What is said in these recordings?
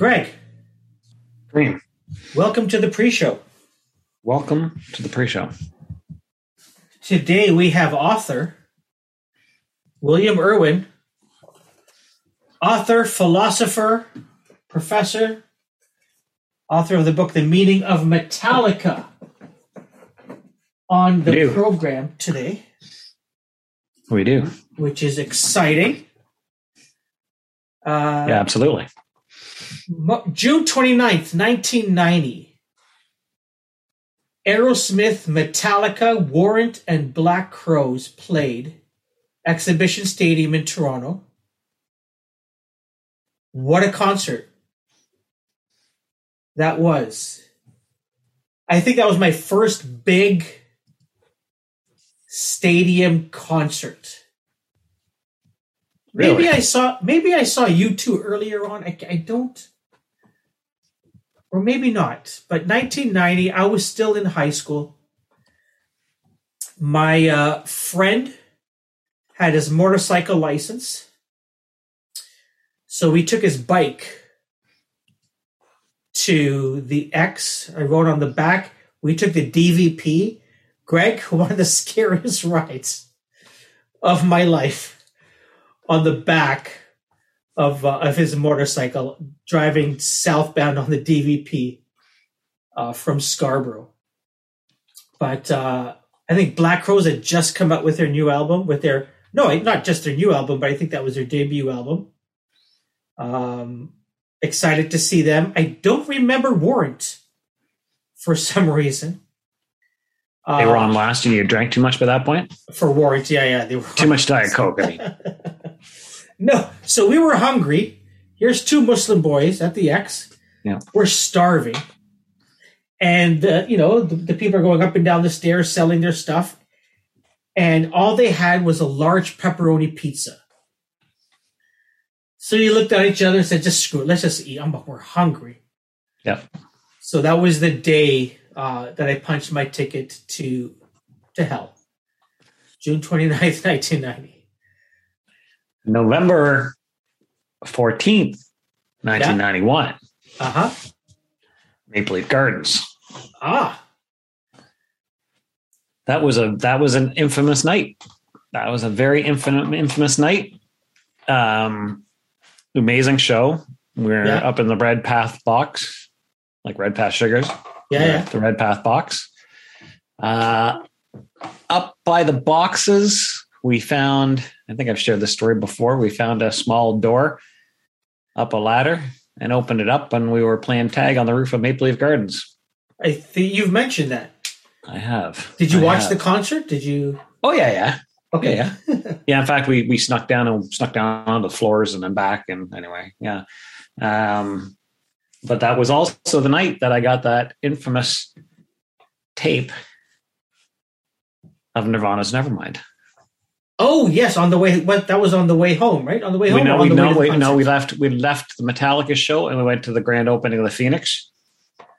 Greg, Green, welcome to the pre-show. welcome to the pre-show. Today we have author William Irwin, author, philosopher, professor, author of the book The Meaning of Metallica on the program today, We do. which is exciting. Uh, Yeah, absolutely. June 29th, 1990. Aerosmith, Metallica, Warrant, and Black Crowes played Exhibition Stadium in Toronto. What a concert that was. I think that was my first big stadium concert. Maybe I saw maybe I saw you two earlier on. I, I don't, or maybe not. But 1990, I was still in high school. My uh, friend had his motorcycle license, so we took his bike to the X. I wrote on the back. We took the DVP. Greg, one of the scariest rides of my life on the back of uh, of his motorcycle driving southbound on the DVP uh, from Scarborough. But uh, I think Black Crowes had just come out with their new album with their no, not just their new album, but I think that was their debut album. Um, excited to see them. I don't remember Warrant for some reason. They were Uh, on last and you drank too much by that point? for Warrant. Yeah, yeah, they were Too much Diet Coke, I mean. No, so we were hungry. Here's two Muslim boys at the X. Yeah. We're starving. And, uh, you know, the, the people are going up and down the stairs selling their stuff. And all they had was a large pepperoni pizza. So you looked at each other and said, just screw it. Let's just eat. I'm, we're hungry. Yeah. So that was the day uh, that I punched my ticket to to hell. June 29th, 1990. November 14th, 1991, Uh-huh. Maple Leaf Gardens. Ah, That was a that was an infamous night. That was a very infamous infamous night. Um amazing show. We are Yeah. up in the Redpath box, like Redpath Sugars. yeah, yeah. the Redpath box. Uh, up by the boxes, we found, I think I've shared this story before, we found a small door up a ladder and opened it up, and we were playing tag on the roof of Maple Leaf Gardens. I think you've mentioned that. I have. Did you I watch have. the concert? Did you? Oh, yeah, yeah. Okay. Yeah, Yeah, in fact, we we snuck down and snuck down on the floors and then back. And anyway, yeah. Um, but that was also the night that I got that infamous tape of Nirvana's Nevermind. Oh yes, on the way. What that was on the way home, right? On the way home. we know on we the way to the we, no we left we left the Metallica show and we went to the grand opening of the Phoenix,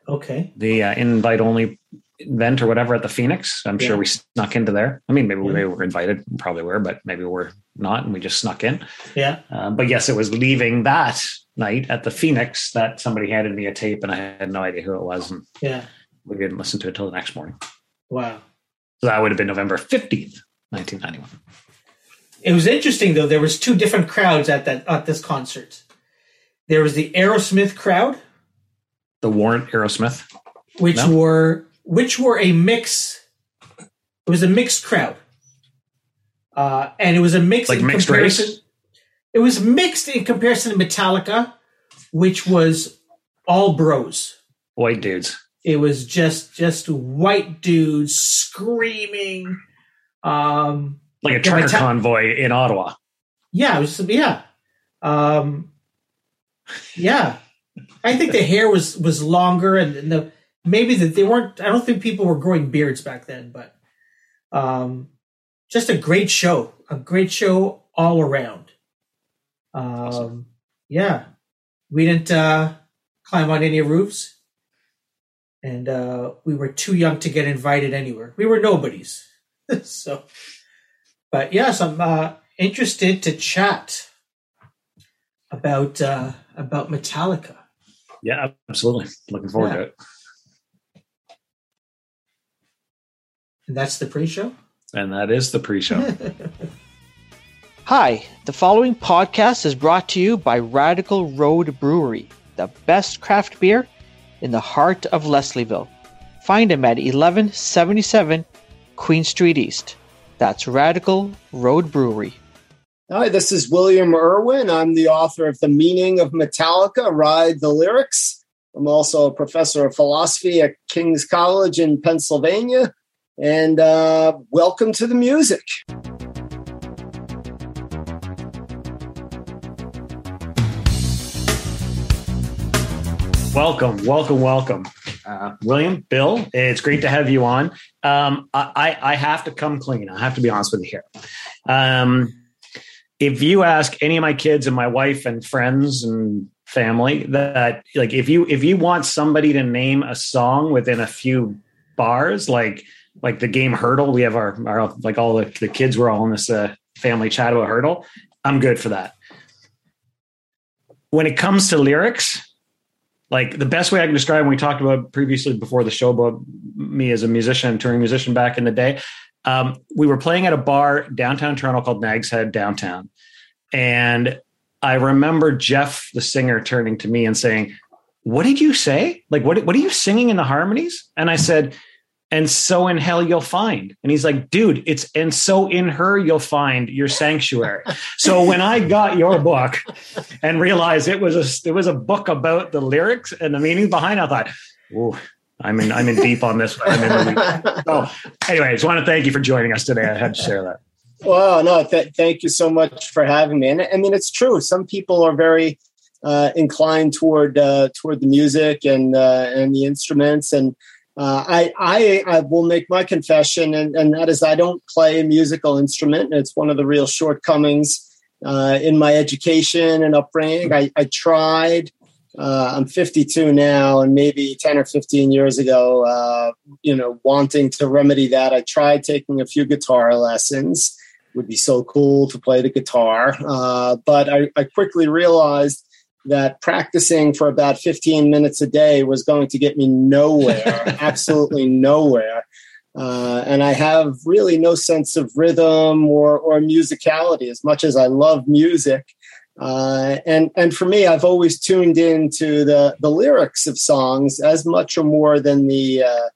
Okay. the uh, invite only event or whatever at the Phoenix. I'm Yeah. sure we snuck into there. I mean, maybe we Yeah. maybe we were invited, probably were, but maybe we're not, and we just snuck in. Yeah. Uh, but yes, it was leaving that night at the Phoenix that somebody handed me a tape, and I had no idea who it was, and Yeah. we didn't listen to it till the next morning. Wow. So that would have been November fifteenth, nineteen ninety one. It was interesting though. There was two different crowds at that at this concert. There was the Aerosmith crowd, The Warrant Aerosmith. which No. were which were a mix. It was a mixed crowd, uh, and it was a mix Like mixed comparison. race? It was mixed in comparison to Metallica, which was all bros. White dudes. It was just just white dudes screaming. Um, Like a trucker Meta- convoy in Ottawa. yeah, it was yeah, um, yeah. I think the hair was was longer, and, and the maybe that they weren't. I don't think people were growing beards back then, but um, just a great show, a great show all around. Um, Awesome. Yeah, we didn't uh, climb on any roofs, and uh, we were too young to get invited anywhere. We were nobodies, so. But yes, I'm uh, interested to chat about uh, about Metallica. Yeah, absolutely. Looking forward Yeah. to it. And that's the pre-show. And that is the pre-show. Hi, the following podcast is brought to you by Radical Road Brewery, the best craft beer in the heart of Leslieville. Find them at 1177 Queen Street East. That's Radical Road Brewery. Hi, this is William Irwin. I'm the author of The Meaning of Metallica Ride the Lyrics. I'm also a professor of philosophy at King's College in Pennsylvania. And uh, welcome to the music. welcome, welcome, welcome, uh, William, Bill. It's great to have you on. Um, I, I have to come clean. I have to be honest with you here. Um, if you ask any of my kids and my wife and friends and family that like if you if you want somebody to name a song within a few bars like like the game Heardle we have our, our like all the, the kids were all in this uh, family chat about Heardle i'm good for that when it comes to lyrics like the best way i can describe when we talked about previously before the show about me as a musician touring musician back in the day um, we were playing at a bar downtown toronto called nags head downtown and I remember Jeff, the singer, turning to me and saying, What did you say? Like, what, what are you singing in the harmonies? And I said, And so in hell you'll find. And he's like, Dude, it's and so in her you'll find your sanctuary. so when I got your book and realized it was a it was a book about the lyrics and the meaning behind, it, I thought, Ooh, I'm in I'm in deep on this. I'm in so anyway, I just want to thank you for joining us today. I had to share that. Well, no, th- thank you so much for having me. And I mean, it's true. Some people are very uh, inclined toward uh, toward the music and uh, and the instruments. And uh, I, I I will make my confession, and, and that is I don't play a musical instrument. It's one of the real shortcomings uh, in my education and upbringing. I, I tried. Uh, I'm 52 now, and maybe 10 or 15 years ago, uh, you know, wanting to remedy that, I tried taking a few guitar lessons It would be so cool to play the guitar. Uh, but I, I, quickly realized that practicing for about 15 minutes a day was going to get me nowhere, absolutely nowhere. Uh, and I have really no sense of rhythm or, or musicality as much as I love music. Uh, and and for me, I've always tuned into the the lyrics of songs as much or more than the uh,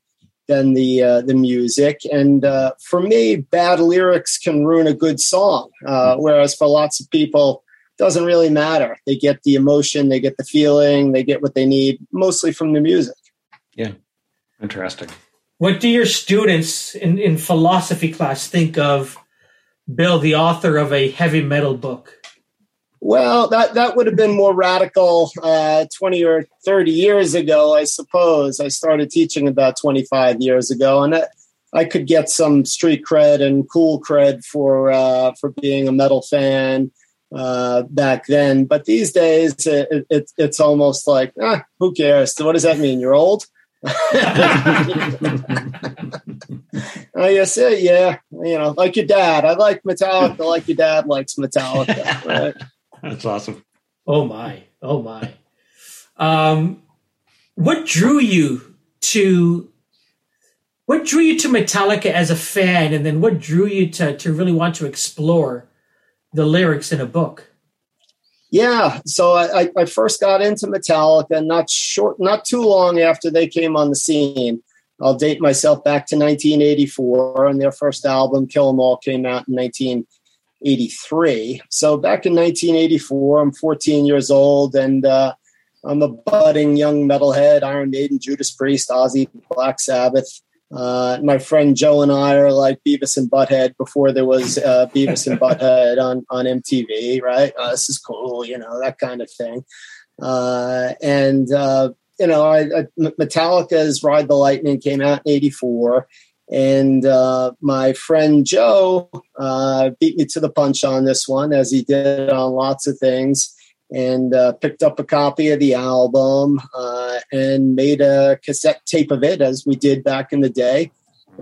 than the uh, the music. And uh, for me, bad lyrics can ruin a good song. Uh, whereas for lots of people, doesn't really matter. They get the emotion, they get the feeling, they get what they need, mostly from the music. Yeah, interesting. What do your students in, in philosophy class think of Bill, the author of a heavy metal book? Well, that, that would have been more radical uh, 20 or 30 years ago, I suppose. I started teaching about 25 years ago, and I, I could get some street cred and cool cred for, uh, for being a metal fan uh, back then. But these days, it, it, it's almost like, ah, who cares? What does that mean? You're old? I guess, yeah, yeah, you know, like your dad. I like Metallica like your dad likes Metallica. Right? That's awesome. Oh my! Oh my! Um, what drew you to? What drew you to Metallica as a fan, and then what drew you to to really want to explore the lyrics in a book? Yeah, so I, I first got into Metallica not short, not too long after they came on the scene. I'll date myself back to 1984, and their first album, Kill 'Em All, came out in 1983. So back in 1984, I'm 14 years old and uh, I'm a budding young metalhead, Iron Maiden, Judas Priest, Ozzy, Black Sabbath. Uh, my friend Joe and I are like Beavis and Butthead before there was uh, Beavis and Butthead on, on MTV, right? Uh, this is cool, you know, that kind of thing. Uh, and, uh, you know, I, I, Metallica's Ride the Lightning came out in 84 and uh, my friend Joe uh, beat me to the punch on this one, as he did on lots of things, and uh, picked up a copy of the album uh, and made a cassette tape of it, as we did back in the day,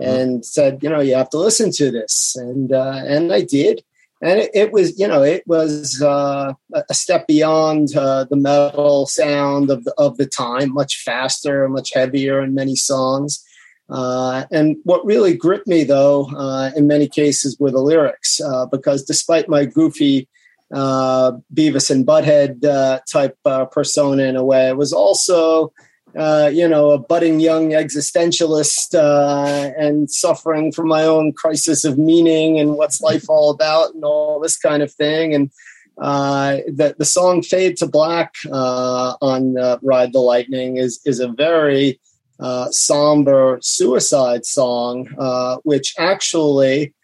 and said, you know, you have to listen to this, and uh, and I did. and it, it, was you know it was uh, a step beyond uh, the metal sound of the of the time, much faster, much heavier in many songs. Uh, and what really gripped me, though, uh, in many cases, were the lyrics, uh, because despite my goofy uh, Beavis and Butthead type persona in a way, it was also uh, you know, a budding young existentialist uh, and suffering from my own crisis of meaning and what's life all about and all this kind of thing. And uh, the, the song Fade to Black uh, on uh, Ride the Lightning is, is a very somber suicide song, which actually,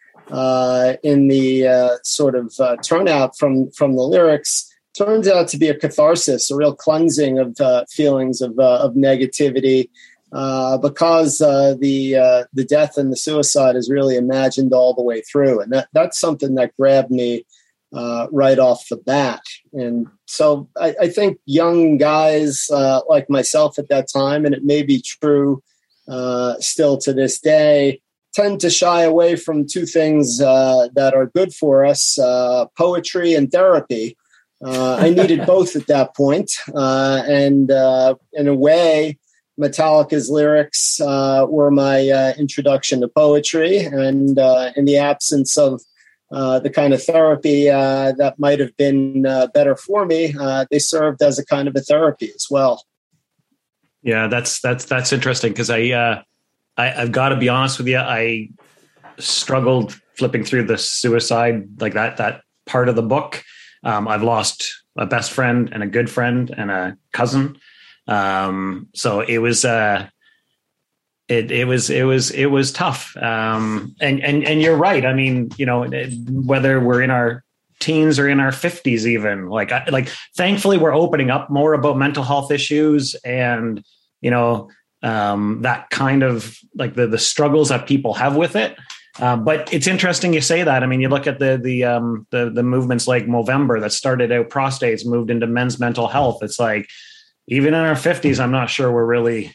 in the sort of turnout from, from the lyrics, turns out to be a catharsis, a real cleansing of uh, feelings of, uh, of negativity, uh, because uh, the uh, the death and the suicide is really imagined all the way through, and that that's something that grabbed me uh, right off the bat. And so I, I think young guys like myself at that time, and it may be true still to this day. Tend to shy away from two things that are good for us poetry and therapy. Uh, I needed both at that point. Uh, and uh, in a way, Metallica's lyrics uh, were my uh, introduction to poetry. And uh, in the absence of the kind of therapy that might have been better for me, they served as a kind of a therapy as well. Yeah, that's that's that's interesting because I, I I've got to be honest with you, I struggled flipping through the suicide like that that part of the book um, I've lost a best friend and a good friend and a cousin. Um, so it was, uh, it, it was, it was, it was tough. Um, and, and, and you're right. I mean, you know, whether we're in our teens or in our fifties, even like, like, thankfully we're opening up more about mental health issues and, you know, um, that kind of like the, the struggles that people have with it. Uh, but it's interesting you say that. I mean, you look at the the um, the, the movements like Movember that started out prostates, moved into men's mental health. It's like even in our fifties, I'm not sure we're really,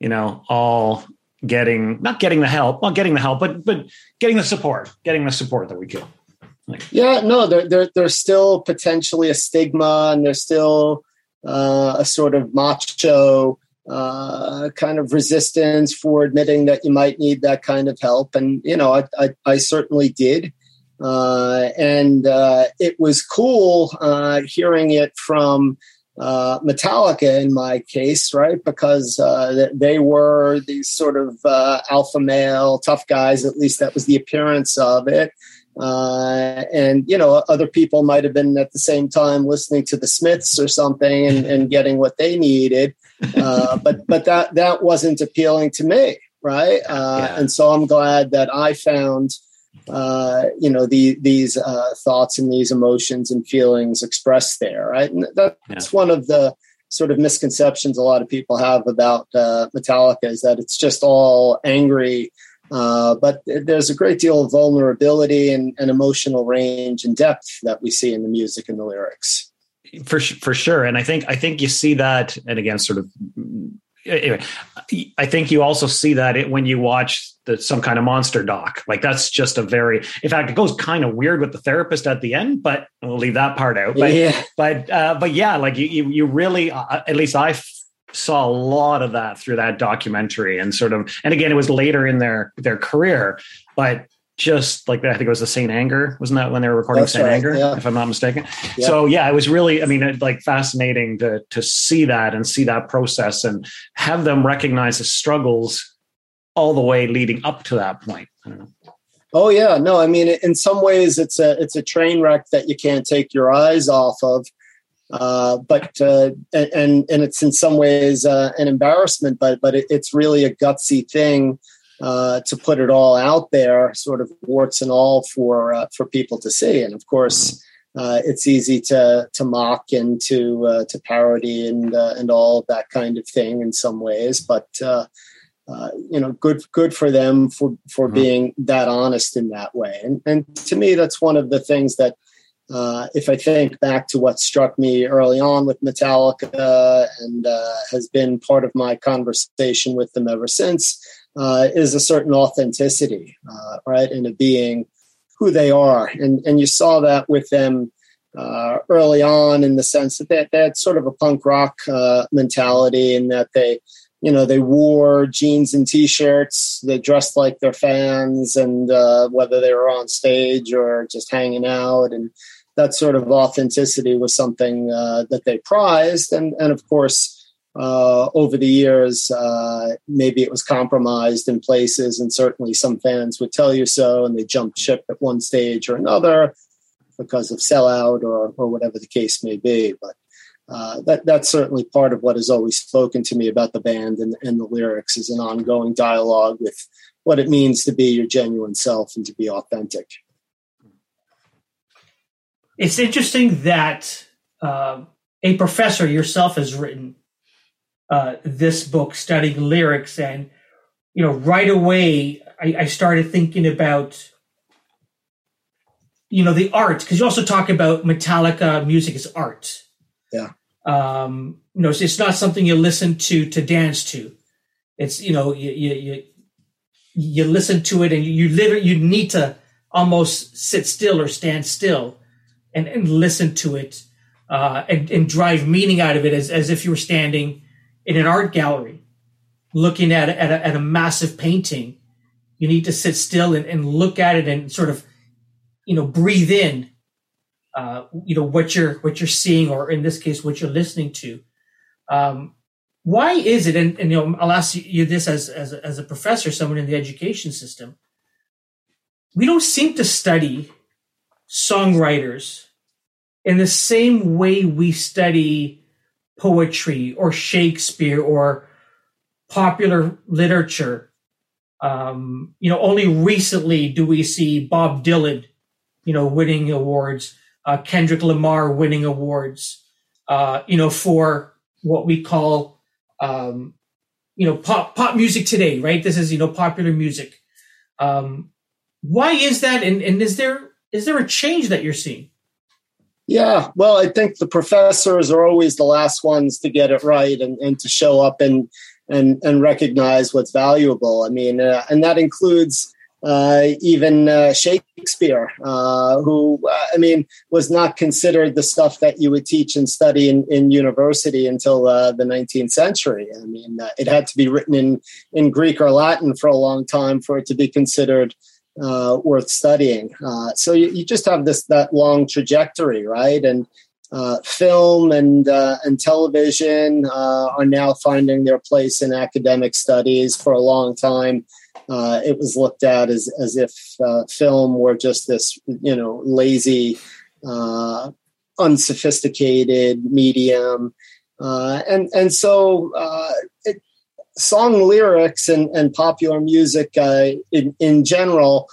you know, all getting not getting the help, well, getting the help, but but getting the support, getting the support that we could. Like, yeah, no, there, there there's still potentially a stigma, and there's still uh, a sort of macho uh, kind of resistance for admitting that you might need that kind of help. And, you know, I, I, I certainly did. Uh, and uh, it was cool uh, hearing it from uh, Metallica in my case, right? Because uh, they were these sort of alpha male, tough guys, at least that was the appearance of it. and, you know, other people might have been at the same time listening to the Smiths or something and, and getting what they needed. Uh, but but that that wasn't appealing to me, right? Uh, yeah. And so I'm glad that I found uh, you know the, these uh, thoughts and these emotions and feelings expressed there, right? And that's yeah. one of the sort of misconceptions a lot of people have about uh, Metallica is that it's just all angry. but there's a great deal of vulnerability and, and emotional range and depth that we see in the music and the lyrics for for sure and i think i think you see that and again sort of anyway i think you also see that it, when you watch the, some kind of monster doc like that's just a very in fact it goes kind of weird with the therapist at the end but we'll leave that part out but yeah. but uh, but yeah like you you, you really uh, at least I f- saw a lot of that through that documentary and sort of and again it was later in their their career but just like I think it was the Saint Anger, wasn't that when they were recording Saint right, Anger, yeah. if I'm not mistaken? Yeah. So yeah, it was really, I mean, it, like fascinating to to see that and see that process and have them recognize the struggles all the way leading up to that point. Oh yeah, no, I mean, in some ways, it's a it's a train wreck that you can't take your eyes off of. Uh, but uh, and and it's in some ways uh, an embarrassment, but but it, it's really a gutsy thing uh, to put it all out there, sort of warts and all for uh, for people to see. And of course, mm-hmm. uh, it's easy to to mock and to uh, to parody and uh, and all of that kind of thing in some ways. But uh, you know, good good for them for for mm-hmm. being that honest in that way. And and to me, that's one of the things that. if I think back to what struck me early on with Metallica and has been part of my conversation with them ever since, uh, is a certain authenticity, uh, right, in a being who they are, and and you saw that with them uh, early on in the sense that they, they had sort of a punk rock uh, mentality, and that they you know they wore jeans and t-shirts they dressed like their fans and uh, whether they were on stage or just hanging out. And that sort of authenticity was something uh, that they prized. And and of course uh, over the years uh, maybe it was compromised in places and certainly some fans would tell you so and they jumped ship at one stage or another because of sellout or or whatever the case may be but uh, that that's certainly part of what has always spoken to me about the band and, and the lyrics is an ongoing dialogue with what it means to be your genuine self and to be authentic. It's interesting that uh, a professor yourself has written uh, this book studying lyrics, and you know, right away I, I started thinking about you know the art because you also talk about Metallica music is art yeah. Um, you know, it's, it's not something you listen to to dance to. It's you know you you you, you listen to it and you live it. You need to almost sit still or stand still and, and listen to it uh, and, and drive meaning out of it as, as if you were standing in an art gallery looking at at a, at a massive painting. You need to sit still and, and look at it and sort of you know breathe in uh, you know what you're what you're seeing, or in this case, what you're listening to. Um, why is it? And, and, you know, I'll ask you this as as a, as a professor, someone in the education system. We don't seem to study songwriters in the same way we study poetry or Shakespeare or popular literature. Um, you know, only recently do we see Bob Dylan, you know, winning awards uh, Kendrick Lamar winning awards, uh, you know, for what we call, um, you know, pop pop music today, right? This is you know popular music. Um, why is that? And, and is there is there a change that you're seeing? Yeah, well, I think the professors are always the last ones to get it right and, and to show up and and and recognize what's valuable. I mean, uh, and that includes uh, even uh, Shakespeare, uh, who, uh, I mean, was not considered the stuff that you would teach and study in, in university until uh, the 19th century. I mean, it had to be written in, in Greek or Latin for a long time for it to be considered worth studying. so you, you, just have this that long trajectory, right? And film and and television are now finding their place in academic studies for a long time uh, it was looked at as as if uh, film were just this you know lazy, uh, unsophisticated medium, uh, and and so uh, it, song lyrics and, and popular music uh, in in general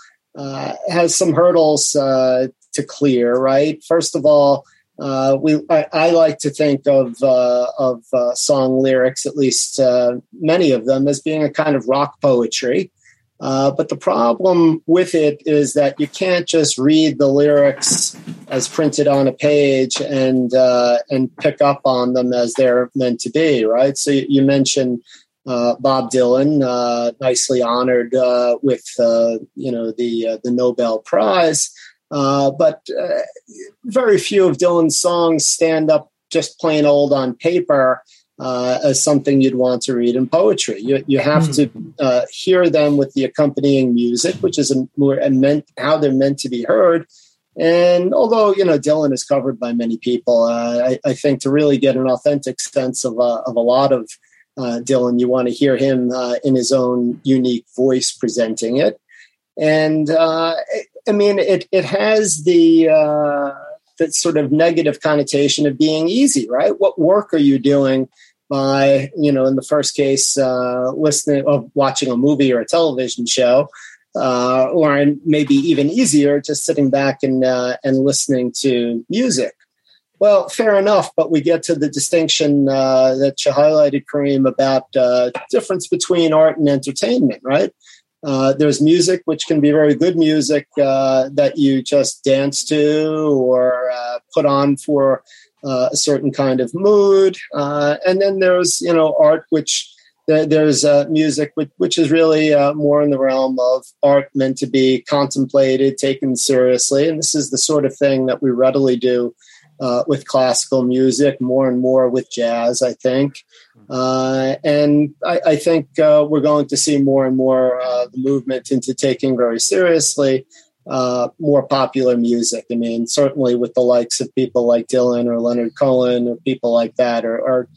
has some hurdles to clear. Right, first of all. Uh, we I, I, like to think of uh, of uh, song lyrics, at least many of them, as being a kind of rock poetry. Uh, but the problem with it is that you can't just read the lyrics as printed on a page and uh, and pick up on them as they're meant to be, right? So you mentioned uh, Bob Dylan, uh, nicely honored uh, with you know the the Nobel Prize, but very few of Dylan's songs stand up just plain old on paper uh, as something you'd want to read in poetry. You, you have mm. to uh, hear them with the accompanying music, which is a, more a meant how they're meant to be heard. And although you know Dylan is covered by many people, uh, I, I, think to really get an authentic sense of uh, of a lot of uh, Dylan, you want to hear him uh, in his own unique voice presenting it. And uh, I mean, it it has the that sort of negative connotation of being easy, right? What work are you doing by you know in the first case uh, listening of watching a movie or a television show uh, or maybe even easier just sitting back and uh, and listening to music well fair enough but we get to the distinction uh, that you highlighted kareem about uh, difference between art and entertainment right uh, there's music which can be very good music that you just dance to or put on for uh, a certain kind of mood. Uh, and then there's, you know, art which there's uh, music which, which, is really uh, more in the realm of art meant to be contemplated, taken seriously. And this is the sort of thing that we readily do uh, with classical music, more and more with jazz, I think. Uh, and I, I think uh, we're going to see more and more uh, the movement into taking very seriously more popular music. I mean, certainly with the likes of people like Dylan or Leonard Cohen or people like that are, are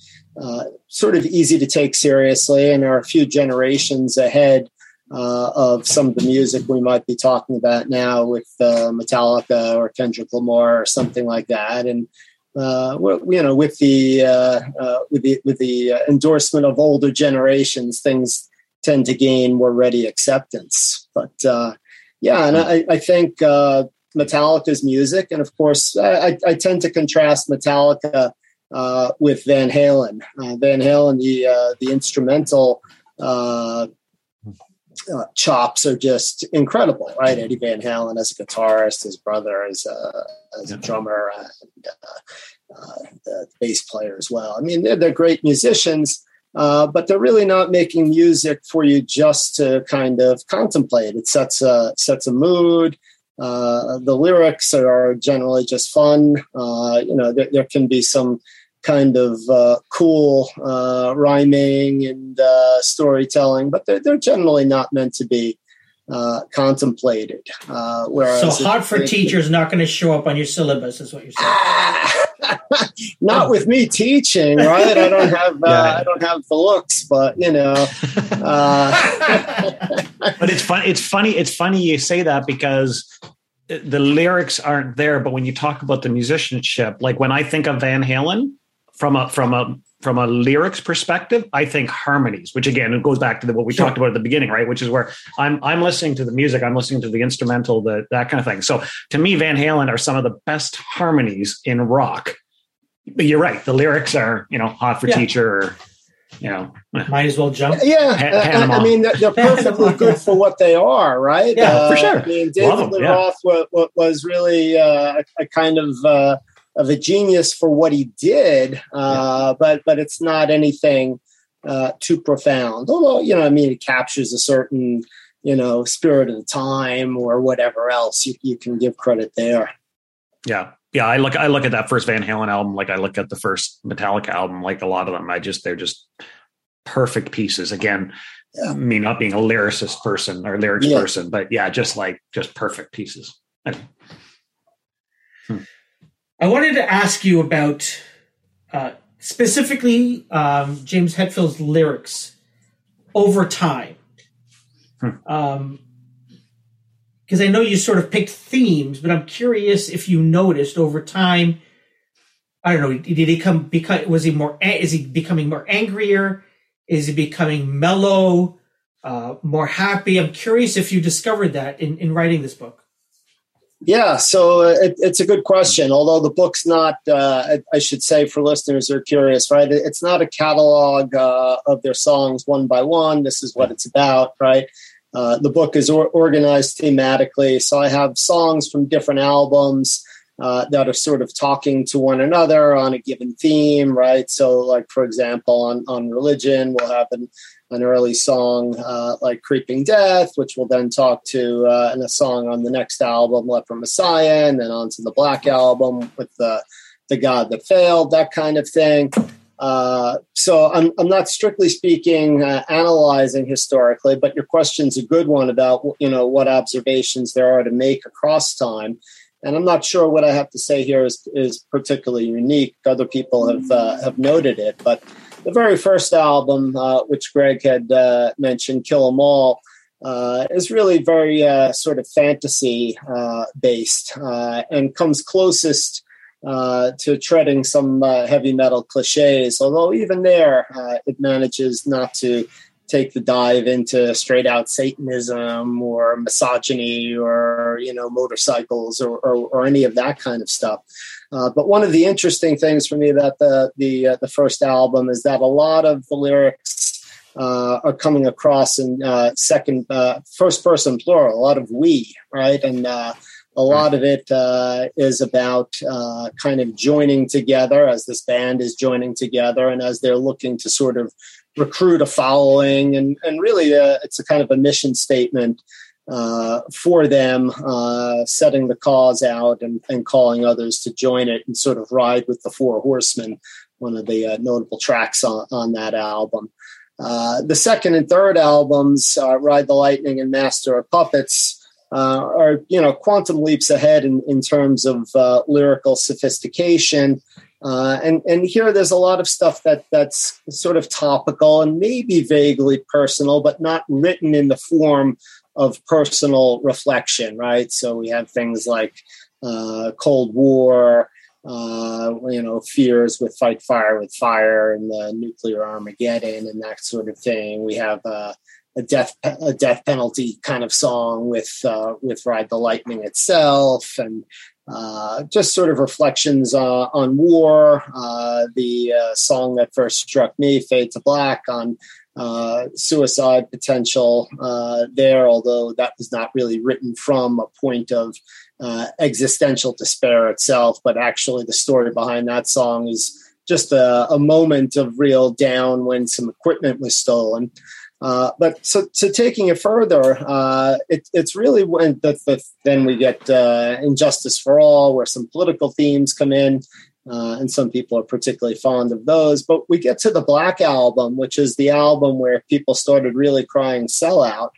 uh, sort of easy to take seriously and are a few generations ahead uh, of some of the music we might be talking about now with uh, Metallica or Kendrick Lamar or something like that. And uh, you know, with the uh, uh, with the with the endorsement of older generations, things tend to gain more ready acceptance. But yeah, and I, I think Metallica's music, and of course, I, I tend to contrast Metallica uh, with Van Halen. Uh, Van Halen, the uh, the instrumental uh, uh, chops are just incredible, right? Eddie Van Halen as a guitarist, his brother as a as a drummer, and the bass player as well. I mean, they're, they're great musicians. but they're really not making music for you just to kind of contemplate. It sets a sets a mood. Uh, the lyrics are generally just fun. Uh, you know, there, there, can be some kind of uh, cool uh, rhyming and uh, storytelling, but they're, they're, generally not meant to be uh, contemplated. Uh, whereas so, hard for it, teachers not going to show up on your syllabus, is what you're saying. not with me teaching, right? I don't have uh, yeah. I don't have the looks, but you know. but it's fun. It's funny. It's funny you say that because the lyrics aren't there, but when you talk about the musicianship, like when I think of Van Halen, from a from a from a lyrics perspective, I think harmonies, which again it goes back to the, what we sure. talked about at the beginning, right? Which is where I'm I'm listening to the music, I'm listening to the instrumental, the that kind of thing. So to me, Van Halen are some of the best harmonies in rock. But you're right, the lyrics are you know hot for yeah. teacher. Or, you know, might as well jump. Yeah, pa- I mean they're perfectly good for what they are, right? Yeah, uh, for sure. I mean, David Lee Roth yeah. was, was, really uh, a, a, kind of uh, of a genius for what he did, uh, yeah. but but it's not anything uh, too profound. Although you know, I mean, it captures a certain you know spirit of the time or whatever else you, you can give credit there. Yeah, yeah. I look I look at that first Van Halen album like I look at the first Metallica album. Like a lot of them, I just they're just perfect pieces. Again, yeah. me not being a lyricist person or lyrics yeah. person, but yeah, just like just perfect pieces. Hmm. I wanted to ask you about uh, specifically um, James Hetfield's lyrics over time. Because hmm. um, I know you sort of picked themes, but I'm curious if you noticed over time. I don't know. Did he come? Because was he more? Is he becoming more angrier? Is he becoming mellow? Uh, more happy? I'm curious if you discovered that in, in writing this book. Yeah, so uh, it, it's a good question. Although the book's not, uh, I, should say for listeners who are curious, right? It's not a catalog uh, of their songs one by one. This is what it's about, right? Uh, the book is or- organized thematically. So I have songs from different albums uh, that are sort of talking to one another on a given theme, right? So, like, for example, on, on religion, we'll have an an early song uh, like Creeping Death, which we'll then talk to uh, in a song on the next album, Leper Messiah, and then onto the Black Album with the the God that failed, that kind of thing. Uh, so I'm, I'm not strictly speaking uh, analyzing historically, but your question's a good one about you know what observations there are to make across time. And I'm not sure what I have to say here is, is particularly unique. Other people have uh, have noted it, but the very first album, uh, which Greg had uh, mentioned, Kill 'Em All, uh, is really very uh, sort of fantasy uh, based and comes closest to treading some heavy metal cliches. Although even there, it manages not to take the dive into straight out Satanism or misogyny or you know motorcycles or, or, or any of that kind of stuff. Uh, but one of the interesting things for me about the the uh, the first album is that a lot of the lyrics uh, are coming across in uh, second uh, first person plural, a lot of we, right? And uh, A lot of it uh, is about uh, kind of joining together as this band is joining together and as they're looking to sort of recruit a following. And, and really, uh, it's a kind of a mission statement uh, for them, uh, setting the cause out and, and, calling others to join it and sort of ride with the Four Horsemen, one of the uh, notable tracks on, on that album. Uh, the second and third albums, uh, Ride the Lightning and Master of Puppets, are you know quantum leaps ahead in, in terms of lyrical sophistication. Uh, and and here there's a lot of stuff that that's sort of topical and maybe vaguely personal, but not written in the form of personal reflection, right? So we have things like Cold War, uh, you know, fears with fight fire with fire and the nuclear Armageddon and that sort of thing. We have uh, a death a death penalty kind of song with uh, with Ride the Lightning itself, and uh, just sort of reflections uh, on war. Uh, the uh, song that first struck me, "Fade to Black," on uh, suicide potential there, although that was not really written from a point of uh, existential despair itself, but actually the story behind that song is just a, a moment of real down when some equipment was stolen. Uh, but so, so taking it further, uh, it, it's really when the, the, then we get uh, And Justice for All, where some political themes come in, uh, and some people are particularly fond of those. But we get to the Black Album, which is the album where people started really crying sellout.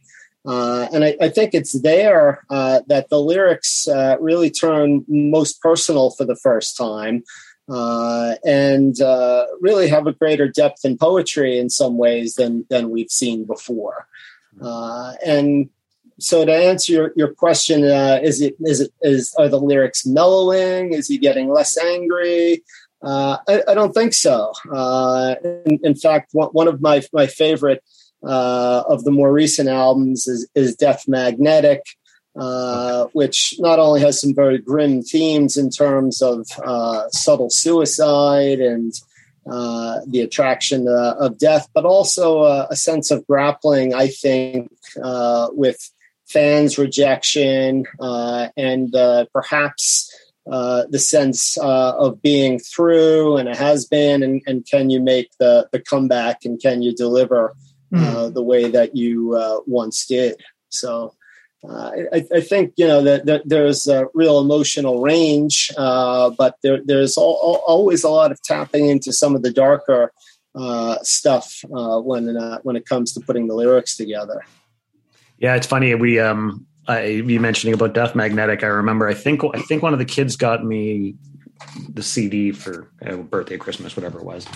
Uh, and I, I, think it's there that the lyrics really turn most personal for the first time uh, and uh, really have a greater depth in poetry in some ways than, than we've seen before. Uh, and so to answer your, your question, is it is it is are the lyrics mellowing? Is he getting less angry? I, I, don't think so. In, in, fact, one, of my my favorite uh, of the more recent albums is, is Death Magnetic, uh, which not only has some very grim themes in terms of uh, subtle suicide and uh, the attraction uh, of death, but also a sense of grappling, I think, uh, with fans' rejection and perhaps. the sense of being through and it has been, and, and can you make the, the comeback and can you deliver mm. the way that you uh, once did. So uh, I, I, think you know that, that, there's a real emotional range, uh, but there, there's always a lot of tapping into some of the darker stuff when when it comes to putting the lyrics together. Yeah, it's funny. We um, I, you mentioning about Death Magnetic. I remember. I think I think one of the kids got me the CD for uh, birthday, Christmas, whatever it was.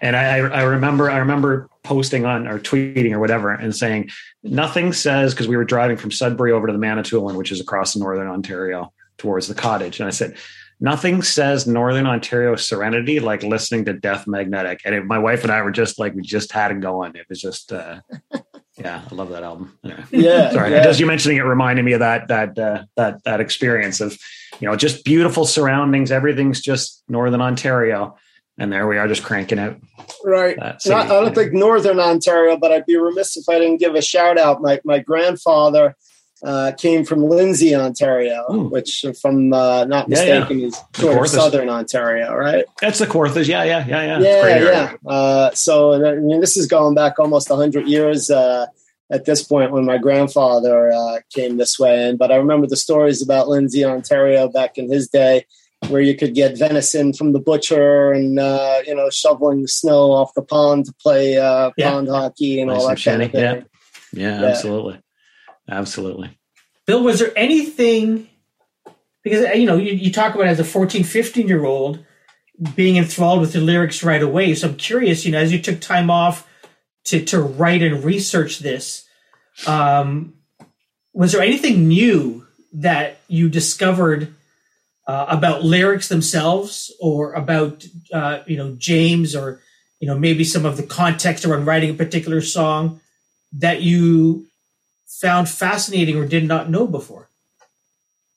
And I, I remember, I remember posting on or tweeting or whatever and saying nothing says because we were driving from Sudbury over to the Manitoulin, which is across northern Ontario towards the cottage, and I said nothing says northern Ontario serenity like listening to Death Magnetic. And it, my wife and I were just like we just had it going. It was just. Uh, yeah, I love that album. Anyway. Yeah, sorry. Yeah. Just you mentioning it reminded me of that that uh, that that experience of, you know, just beautiful surroundings. Everything's just Northern Ontario, and there we are just cranking out right. Not, i don't think northern ontario but i'd be remiss if i didn't give a shout out. My, my grandfather uh, came from lindsay ontario Ooh. which from uh, not mistaken yeah, yeah. is sort of southern ontario right? That's the Kawarthas. yeah yeah yeah yeah. Yeah yeah. Uh, so I mean, this is going back almost 100 years uh, at this point when my grandfather uh, came this way and but i remember the stories about lindsay ontario back in his day where you could get venison from the butcher and uh, you know shoveling the snow off the pond to play uh, yeah. pond hockey and nice all that kind of thing. Yeah. yeah, yeah, absolutely, absolutely. Bill, was there anything because you know you, you talk about as a 14, 15 year old being enthralled with the lyrics right away. So I'm curious, you know, as you took time off to to write and research this, um, was there anything new that you discovered? Uh, about lyrics themselves or about uh, you know James or you know maybe some of the context around writing a particular song that you found fascinating or did not know before?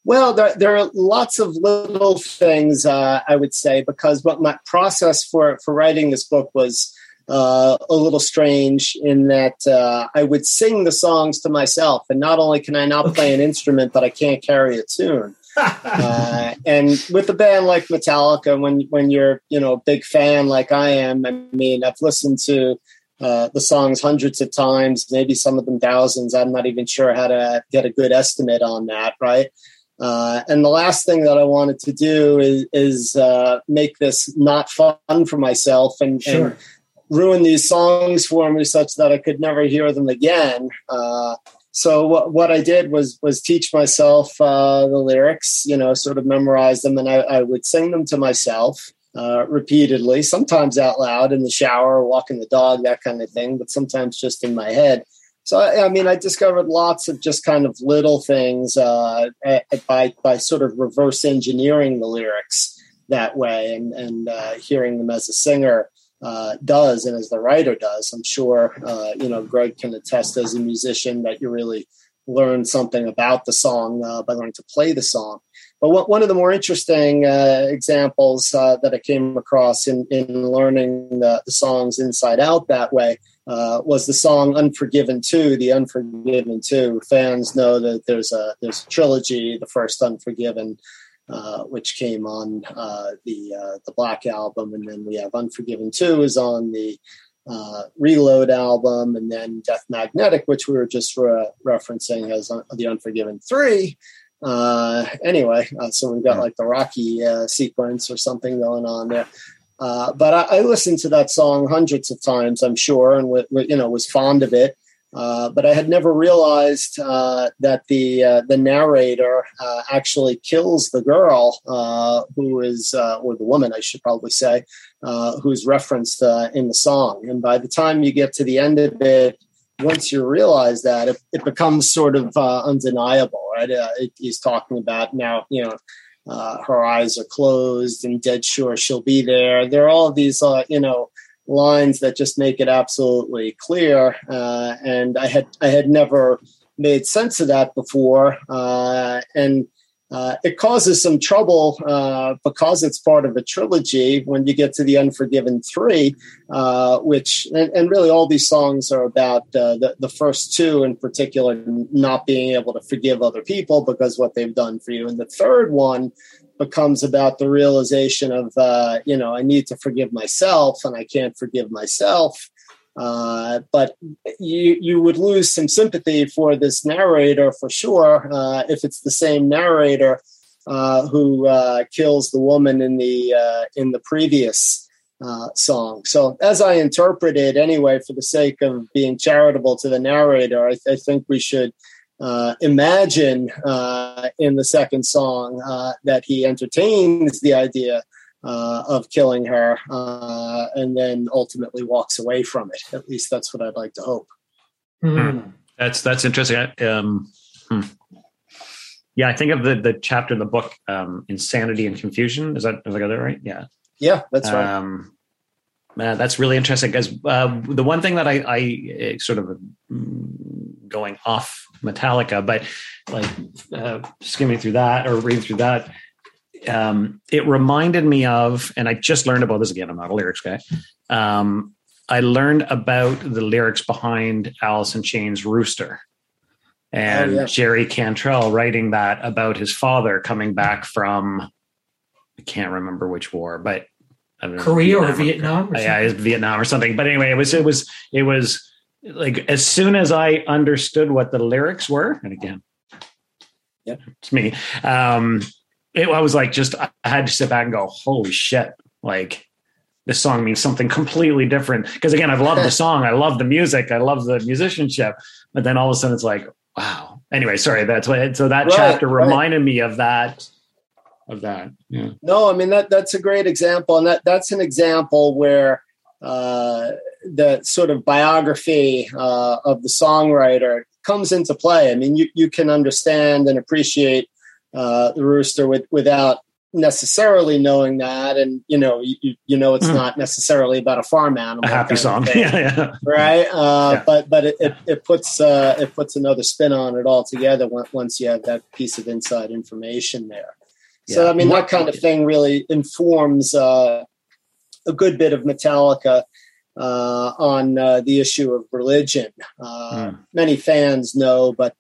Well, there, there are lots of little things uh, I would say because what my process for for writing this book was uh, a little strange in that uh, I would sing the songs to myself, and not only can I not okay. play an instrument, but I can't carry a tune. Uh, and with a band like Metallica, when when you're you know a big fan like I am, I mean I've listened to uh, the songs hundreds of times, maybe some of them thousands. I'm not even sure how to get a good estimate on that, right? Uh, and the last thing that I wanted to do is, is uh, make this not fun for myself and, sure. and, ruin these songs for me such that I could never hear them again. Uh, so what, what I did was was teach myself uh, the lyrics, you know, sort of memorize them, and I, I would sing them to myself uh, repeatedly, sometimes out loud in the shower, walking the dog, that kind of thing, but sometimes just in my head. So I, I mean, I discovered lots of just kind of little things uh, by by sort of reverse engineering the lyrics that way, and and uh, hearing them as a singer uh, does, and as the writer does. I'm sure uh, you know Greg can attest as a musician that you really learn something about the song uh, by learning to play the song. But what, one of the more interesting uh, examples uh, that I came across in, in learning the, the songs inside out that way uh, was the song "Unforgiven 2, The Unforgiven 2. Fans know that there's a there's a trilogy, the first Unforgiven, uh, which came on uh, the uh, the Black album, and then we have Unforgiven 2 is on the uh, Reload album, and then Death Magnetic, which we were just re- referencing as the Unforgiven 3 uh, anyway, uh, so we've got like the Rocky uh, sequence or something going on there. Uh, but I, I, listened to that song hundreds of times, I'm sure, and w- w- you know was fond of it. Uh, but I had never realized uh, that the uh, the narrator uh, actually kills the girl uh, who is, or the woman, I should probably say, who's referenced in the song. And by the time you get to the end of it, once you realize that, it, it becomes sort of undeniable, right? It, he's talking about now, you know, her eyes are closed and dead sure she'll be there. There are all these, you know, lines that just make it absolutely clear. Uh, and I had I had never made sense of that before, uh, and uh, it causes some trouble uh, because it's part of a trilogy when you get to the Unforgiven 3, uh, which, and, and, really all these songs are about uh, the, the first two in particular not being able to forgive other people because what they've done for you. And the third one becomes about the realization of, uh, you know, I need to forgive myself and I can't forgive myself. Uh, but you you would lose some sympathy for this narrator for sure uh, if it's the same narrator uh, who uh, kills the woman in the uh, in the previous song. So as I interpret it anyway, for the sake of being charitable to the narrator, I, I think we should. imagine in the second song that he entertains the idea uh, of killing her uh, and then ultimately walks away from it. At least that's what I'd like to hope. Mm. That's that's interesting. Um, hmm. Yeah, I think of the the chapter in the book, um, "Insanity and Confusion." Is that is I got that right? Yeah, yeah, that's right. Um, uh, that's really interesting because uh, the one thing that I, I sort of mm, going off Metallica, but like uh, skimming through that or reading through that, um, it reminded me of, and I just learned about this again. I'm not a lyrics guy. Um, I learned about the lyrics behind Alice in Chains "Rooster," and oh, yeah. Jerry Cantrell writing that about his father coming back from I can't remember which war, but know, Korea Vietnam or Vietnam. Or yeah, Vietnam or something. But anyway, it was it was it was like as soon as I understood what the lyrics were, and again, yeah, it's me. Um, it, I was like, just I had to sit back and go, holy shit! Like this song means something completely different. Because again, I've loved the song, I love the music, I love the musicianship, but then all of a sudden it's like, wow. Anyway, sorry. That's what. So that right, chapter right. reminded me of that. Of that. Yeah. No, I mean that that's a great example, and that that's an example where uh, the sort of biography uh, of the songwriter comes into play. I mean, you you can understand and appreciate uh, the rooster with, without necessarily knowing that and you know you, you know it's mm. not necessarily about a farm animal a happy song thing, yeah, yeah, right uh, yeah. but but it, it, it puts uh, it puts another spin on it altogether once you have that piece of inside information there yeah. so i mean that kind of thing really informs uh, a good bit of metallica uh, on uh, the issue of religion. Mm. Many fans know, but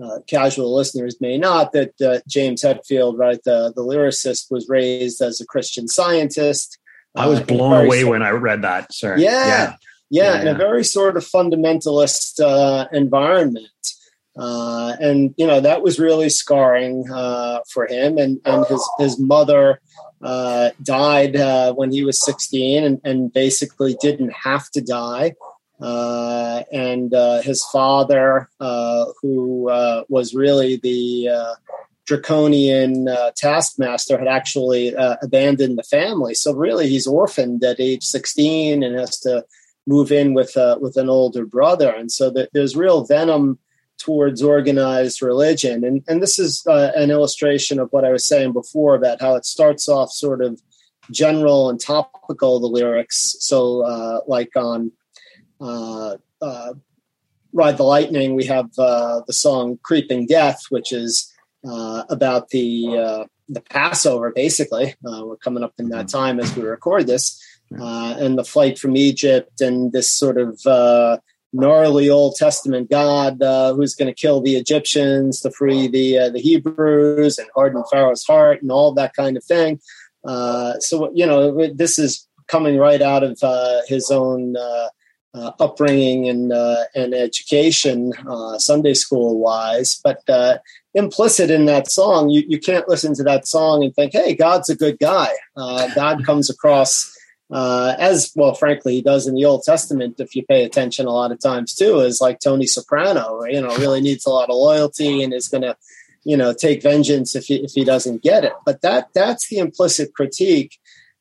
uh, uh, casual listeners may not, that James Hetfield, right, the, the lyricist, was raised as a Christian scientist. I was blown away when I read that, sir. Yeah. Yeah. yeah, yeah in a very sort of fundamentalist environment. Uh, and you know that was really scarring uh, for him. And and his his mother uh, died uh, when he was 16, and, and, basically didn't have to die. Uh, and uh, his father, who was really the draconian taskmaster, had actually abandoned the family. So really, he's orphaned at age 16 and has to move in with with an older brother. And so there's real venom towards organized religion. And, and this is uh, an illustration of what I was saying before about how it starts off sort of general and topical, the lyrics. So, uh, like on uh, uh Ride the Lightning, we have uh, the song Creeping Death, which is uh, about the, the Passover, basically. we're coming up in that mm-hmm. time as we record this. and the flight from Egypt, and this sort of gnarly Old Testament God uh, who's going to kill the Egyptians to free the uh, the Hebrews and harden Pharaoh's heart and all that kind of thing. Uh, so you know this is coming right out of uh, his own uh, uh, upbringing and and education, Sunday school wise, but. Implicit in that song, you, you can't listen to that song and think, "Hey, God's a good guy." God comes across uh, as well, frankly, he does in the Old Testament. If you pay attention, a lot of times too, is like Tony Soprano. You know, really needs a lot of loyalty and is going to, you know, take vengeance if he if he doesn't get it. But that that's the implicit critique.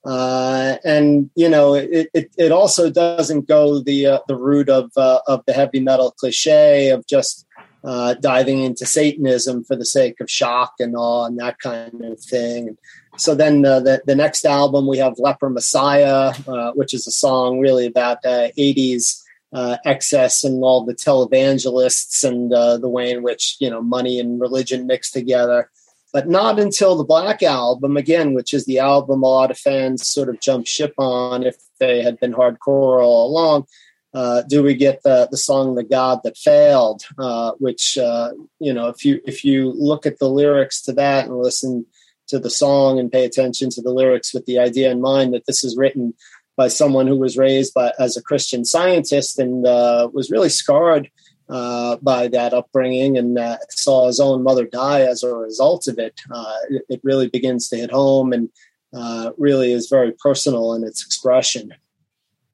Uh, and you know, it, it, it also doesn't go the uh, the route of uh, of the heavy metal cliche of just uh, diving into Satanism for the sake of shock and awe and that kind of thing. So then uh, the, the next album, we have Leper Messiah, uh, which is a song really about 80s uh, excess and all the televangelists and the way in which, you know, money and religion mix together. But not until the Black Album, again, which is the album a lot of fans sort of jump ship on if they had been hardcore all along, uh, do we get the the song "The God That Failed," uh, which uh, you know, if you if you look at the lyrics to that and listen to the song and pay attention to the lyrics with the idea in mind that this is written by someone who was raised by, as a Christian scientist and uh, was really scarred uh, by that upbringing and uh, saw his own mother die as a result of it. Uh, it, it, really begins to hit home and uh, really is very personal in its expression.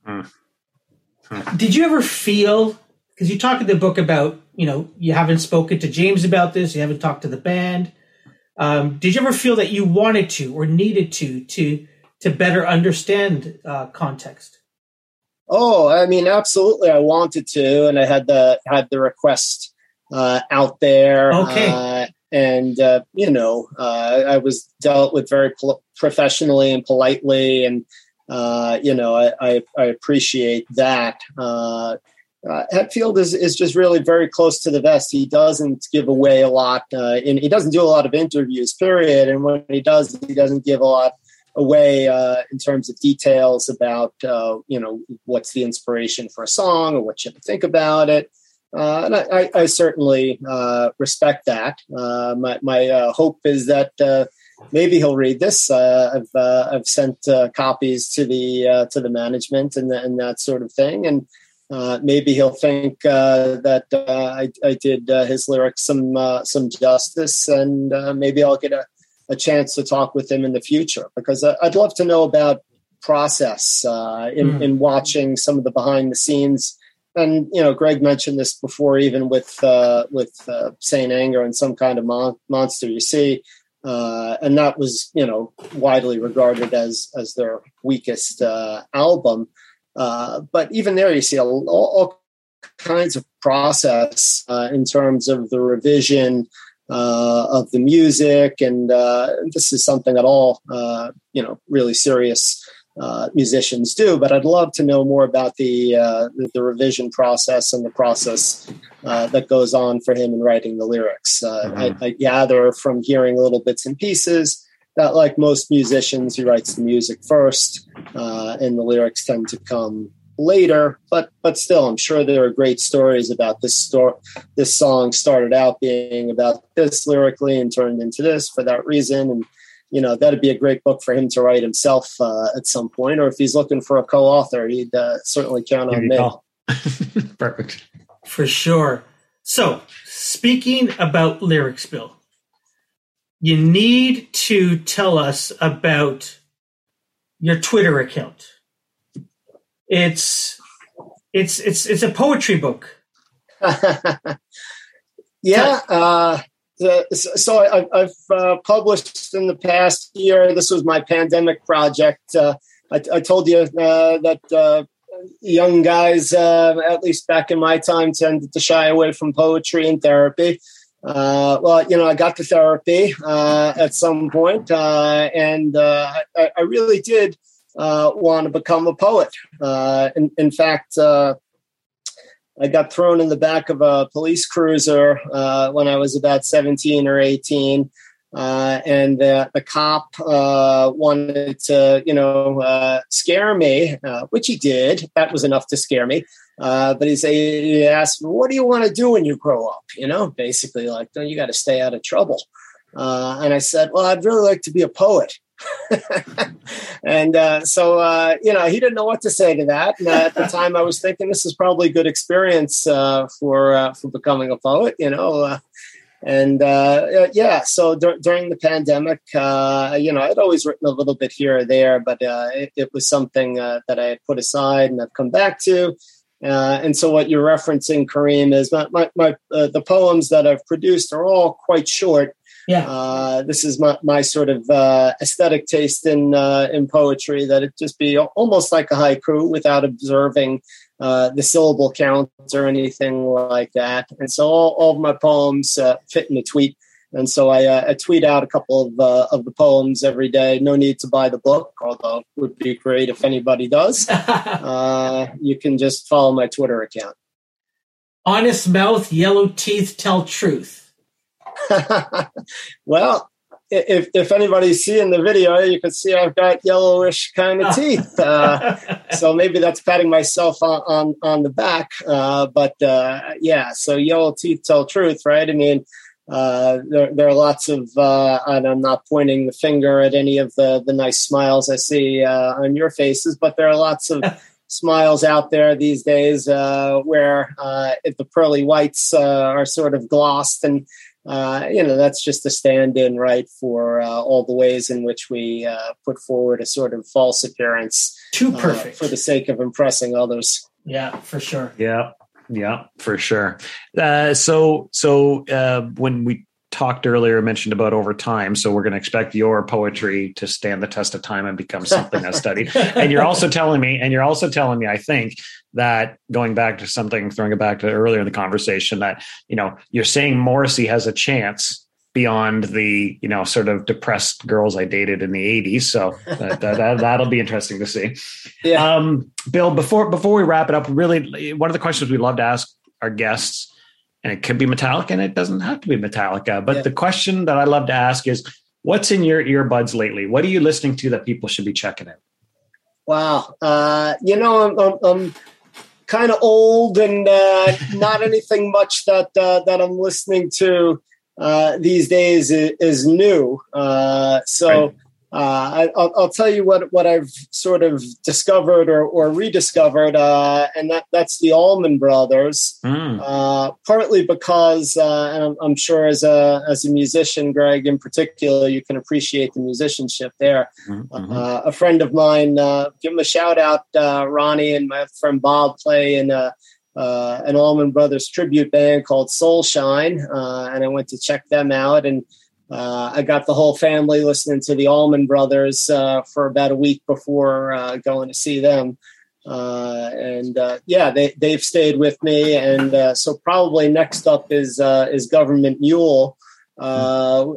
Mm. Did you ever feel, because you talk in the book about, you know, you haven't spoken to James about this, you haven't talked to the band um, did you ever feel that you wanted to or needed to to to better understand uh, context? Oh, I mean, absolutely. I wanted to, and I had the had the request uh, out there. Okay. Uh, and uh, you know, uh, I was dealt with very pol- professionally and politely, and uh, you know, I, I, I appreciate that uh, Hetfield is, is just really very close to the vest. He doesn't give away a lot, uh, and he doesn't do a lot of interviews. Period. And when he does, he doesn't give a lot away uh, in terms of details about uh, you know what's the inspiration for a song or what you have to think about it. Uh, and I, I, certainly uh, respect that. my my hope is that maybe he'll read this. I've I've sent copies to the to the management and, the, and that sort of thing, and uh, maybe he'll think uh, that uh, I, I, did uh, his lyrics some uh, some justice, and maybe I'll get a, a, chance to talk with him in the future because I'd love to know about process in, mm. in watching some of the behind the scenes. And you know, Greg mentioned this before, even with with St. Anger and some kind of mon- monster. You see, and that was you know widely regarded as as their weakest uh, album. Uh, but even there, you see all, all kinds of process uh, in terms of the revision uh, of the music, and uh, this is something that all uh, you know really serious musicians do. But I'd love to know more about the the revision process and the process that goes on for him in writing the lyrics. Mm-hmm. I, I gather from hearing little bits and pieces that like most musicians he writes the music first uh, and the lyrics tend to come later. But but still, I'm sure there are great stories about this story. This song started out being about this lyrically and turned into this for that reason, and you know that'd be a great book for him to write himself uh, at some point. Or if he's looking for a co-author, he'd uh, certainly count on me. Perfect. For sure. So, speaking about lyrics, Bill, you need to tell us about your Twitter account. It's it's it's it's a poetry book. yeah. Uh, so I, have uh, published in the past year. This was my pandemic project. Uh, I, I, told you uh, that uh, young guys, uh, at least back in my time, tended to shy away from poetry and therapy. Uh, well, you know, I got to therapy uh, at some point, uh, and I, I, really did uh, want to become a poet. In, in, fact, I got thrown in the back of a police cruiser when I was about 17 or 18. Uh, and the, the cop uh, wanted to, you know, uh, scare me, uh, which he did. That was enough to scare me. Uh, but he, say, he asked, "What do you want to do when you grow up?" You know, basically like, "No, you got to stay out of trouble." Uh, and I said, "Well, I'd really like to be a poet." and so, you know, he didn't know what to say to that. And at the time, I was thinking this is probably a good experience for for becoming a poet. You know and uh, uh, yeah, so d- during the pandemic, uh, you know, I'd always written a little bit here or there, but uh, it, it, was something uh, that I had put aside and I've come back to. Uh, and so, what you're referencing, Kareem, is my, my, my the poems that I've produced are all quite short. Yeah, this is my, my sort of aesthetic taste in in poetry that it just be almost like a haiku without observing uh, the syllable count or anything like that. And so all, all of my poems uh, fit in a tweet. And so I, uh, I tweet out a couple of, uh, of the poems every day. No need to buy the book, although it would be great if anybody does. Uh, you can just follow my Twitter account. Honest mouth, yellow teeth, tell truth. well, if if anybody's seeing the video, you can see I've got yellowish kind of teeth. Uh, so maybe that's patting myself on on, on the back. Uh, but uh, yeah, so yellow teeth tell truth, right? I mean, uh, there there are lots of, uh, and I'm not pointing the finger at any of the the nice smiles I see uh, on your faces, but there are lots of. smiles out there these days where if the pearly whites are sort of glossed and uh, you know, that's just a stand in, right, for uh, all the ways in which we uh, put forward a sort of false appearance. Too uh, perfect. for the sake of impressing others. Yeah, for sure. Yeah. Yeah, for sure. Uh, so, so uh, when we talked earlier, mentioned about over time. So we're going to expect your poetry to stand the test of time and become something that's studied. And you're also telling me, and you're also telling me, I think that going back to something, throwing it back to earlier in the conversation, that you know, you're saying Morrissey has a chance beyond the you know sort of depressed girls I dated in the 80s. So that, that, that'll be interesting to see. Yeah. Um, Bill, before before we wrap it up, really one of the questions we love to ask our guests and it could be Metallica and it doesn't have to be Metallica. But yeah. the question that I love to ask is what's in your earbuds lately? What are you listening to that people should be checking out? Wow. Uh, you know, I'm, I'm, I'm kind of old and uh, not anything much that, uh, that I'm listening to uh, these days is, is new. Uh, so, right. Uh, I, will tell you what what I've sort of discovered or, or rediscovered, uh, and that that's the Allman Brothers. Mm. Uh, partly because, uh, and I'm, I'm, sure as a as a musician, Greg in particular, you can appreciate the musicianship there. Mm-hmm. Uh, a friend of mine, uh, give him a shout out, Ronnie and my friend Bob play in a, an Allman Brothers tribute band called Soul Soulshine, and I went to check them out and uh, I got the whole family listening to the Allman Brothers uh, for about a week before uh, going to see them. Uh, and uh, yeah, they, they've stayed with me. And uh, so probably next up is is Government Mule,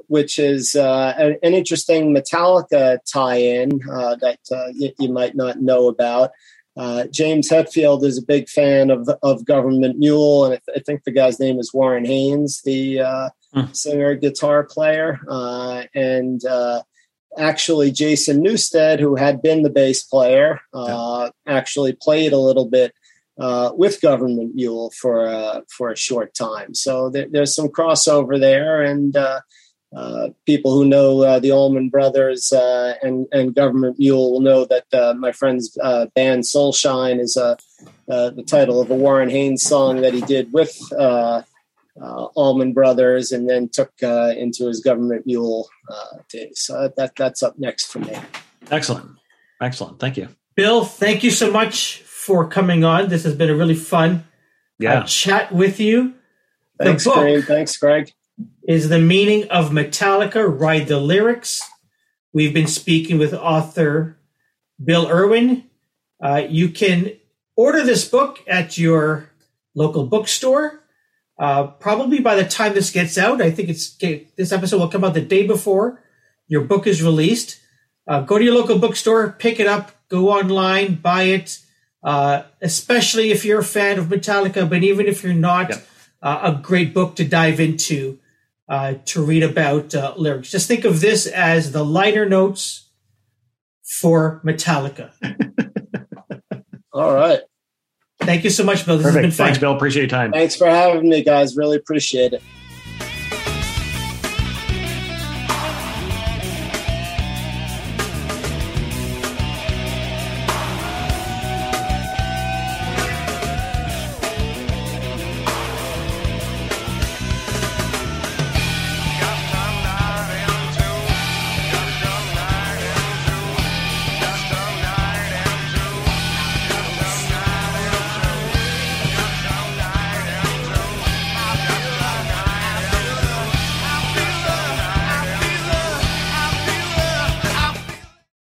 which is an, an, interesting Metallica tie-in that you, you, might not know about. James Hetfield is a big fan of of Government Mule, and I, th- I think the guy's name is Warren Haynes, the mm. singer, guitar player, uh, and uh, actually Jason Newsted, who had been the bass player, uh, actually played a little bit uh, with Government Mule for uh, for a short time. So there, there's some crossover there, and uh, uh, people who know uh, the Allman Brothers uh, and and Government Mule will know that uh, my friend's uh, band Soulshine is uh, uh, the title of a Warren Haynes song that he did with uh, Allman Brothers, and then took uh, into his Government Mule uh, days. So that that's up next for me. Excellent. Excellent. Thank you. Bill, thank you so much for coming on. This has been a really fun Yeah. uh, chat with you. Thanks, book. Graham. Thanks, Greg. is the meaning of Metallica, Ride the Lyrics. We've been speaking with author Bill Irwin. Uh, you can order this book at your local bookstore. Uh, probably by the time this gets out, I think it's this episode will come out the day before your book is released. Uh, go to your local bookstore, pick it up, go online, buy it. Uh, especially if you're a fan of Metallica, but even if you're not, Yep. uh, a great book to dive into uh, to read about uh, lyrics. Just think of this as the liner notes for Metallica. All right. Thank you so much, Bill. This Perfect. has been fun. Thanks, Bill. Appreciate your time. Thanks for having me, guys. Really appreciate it.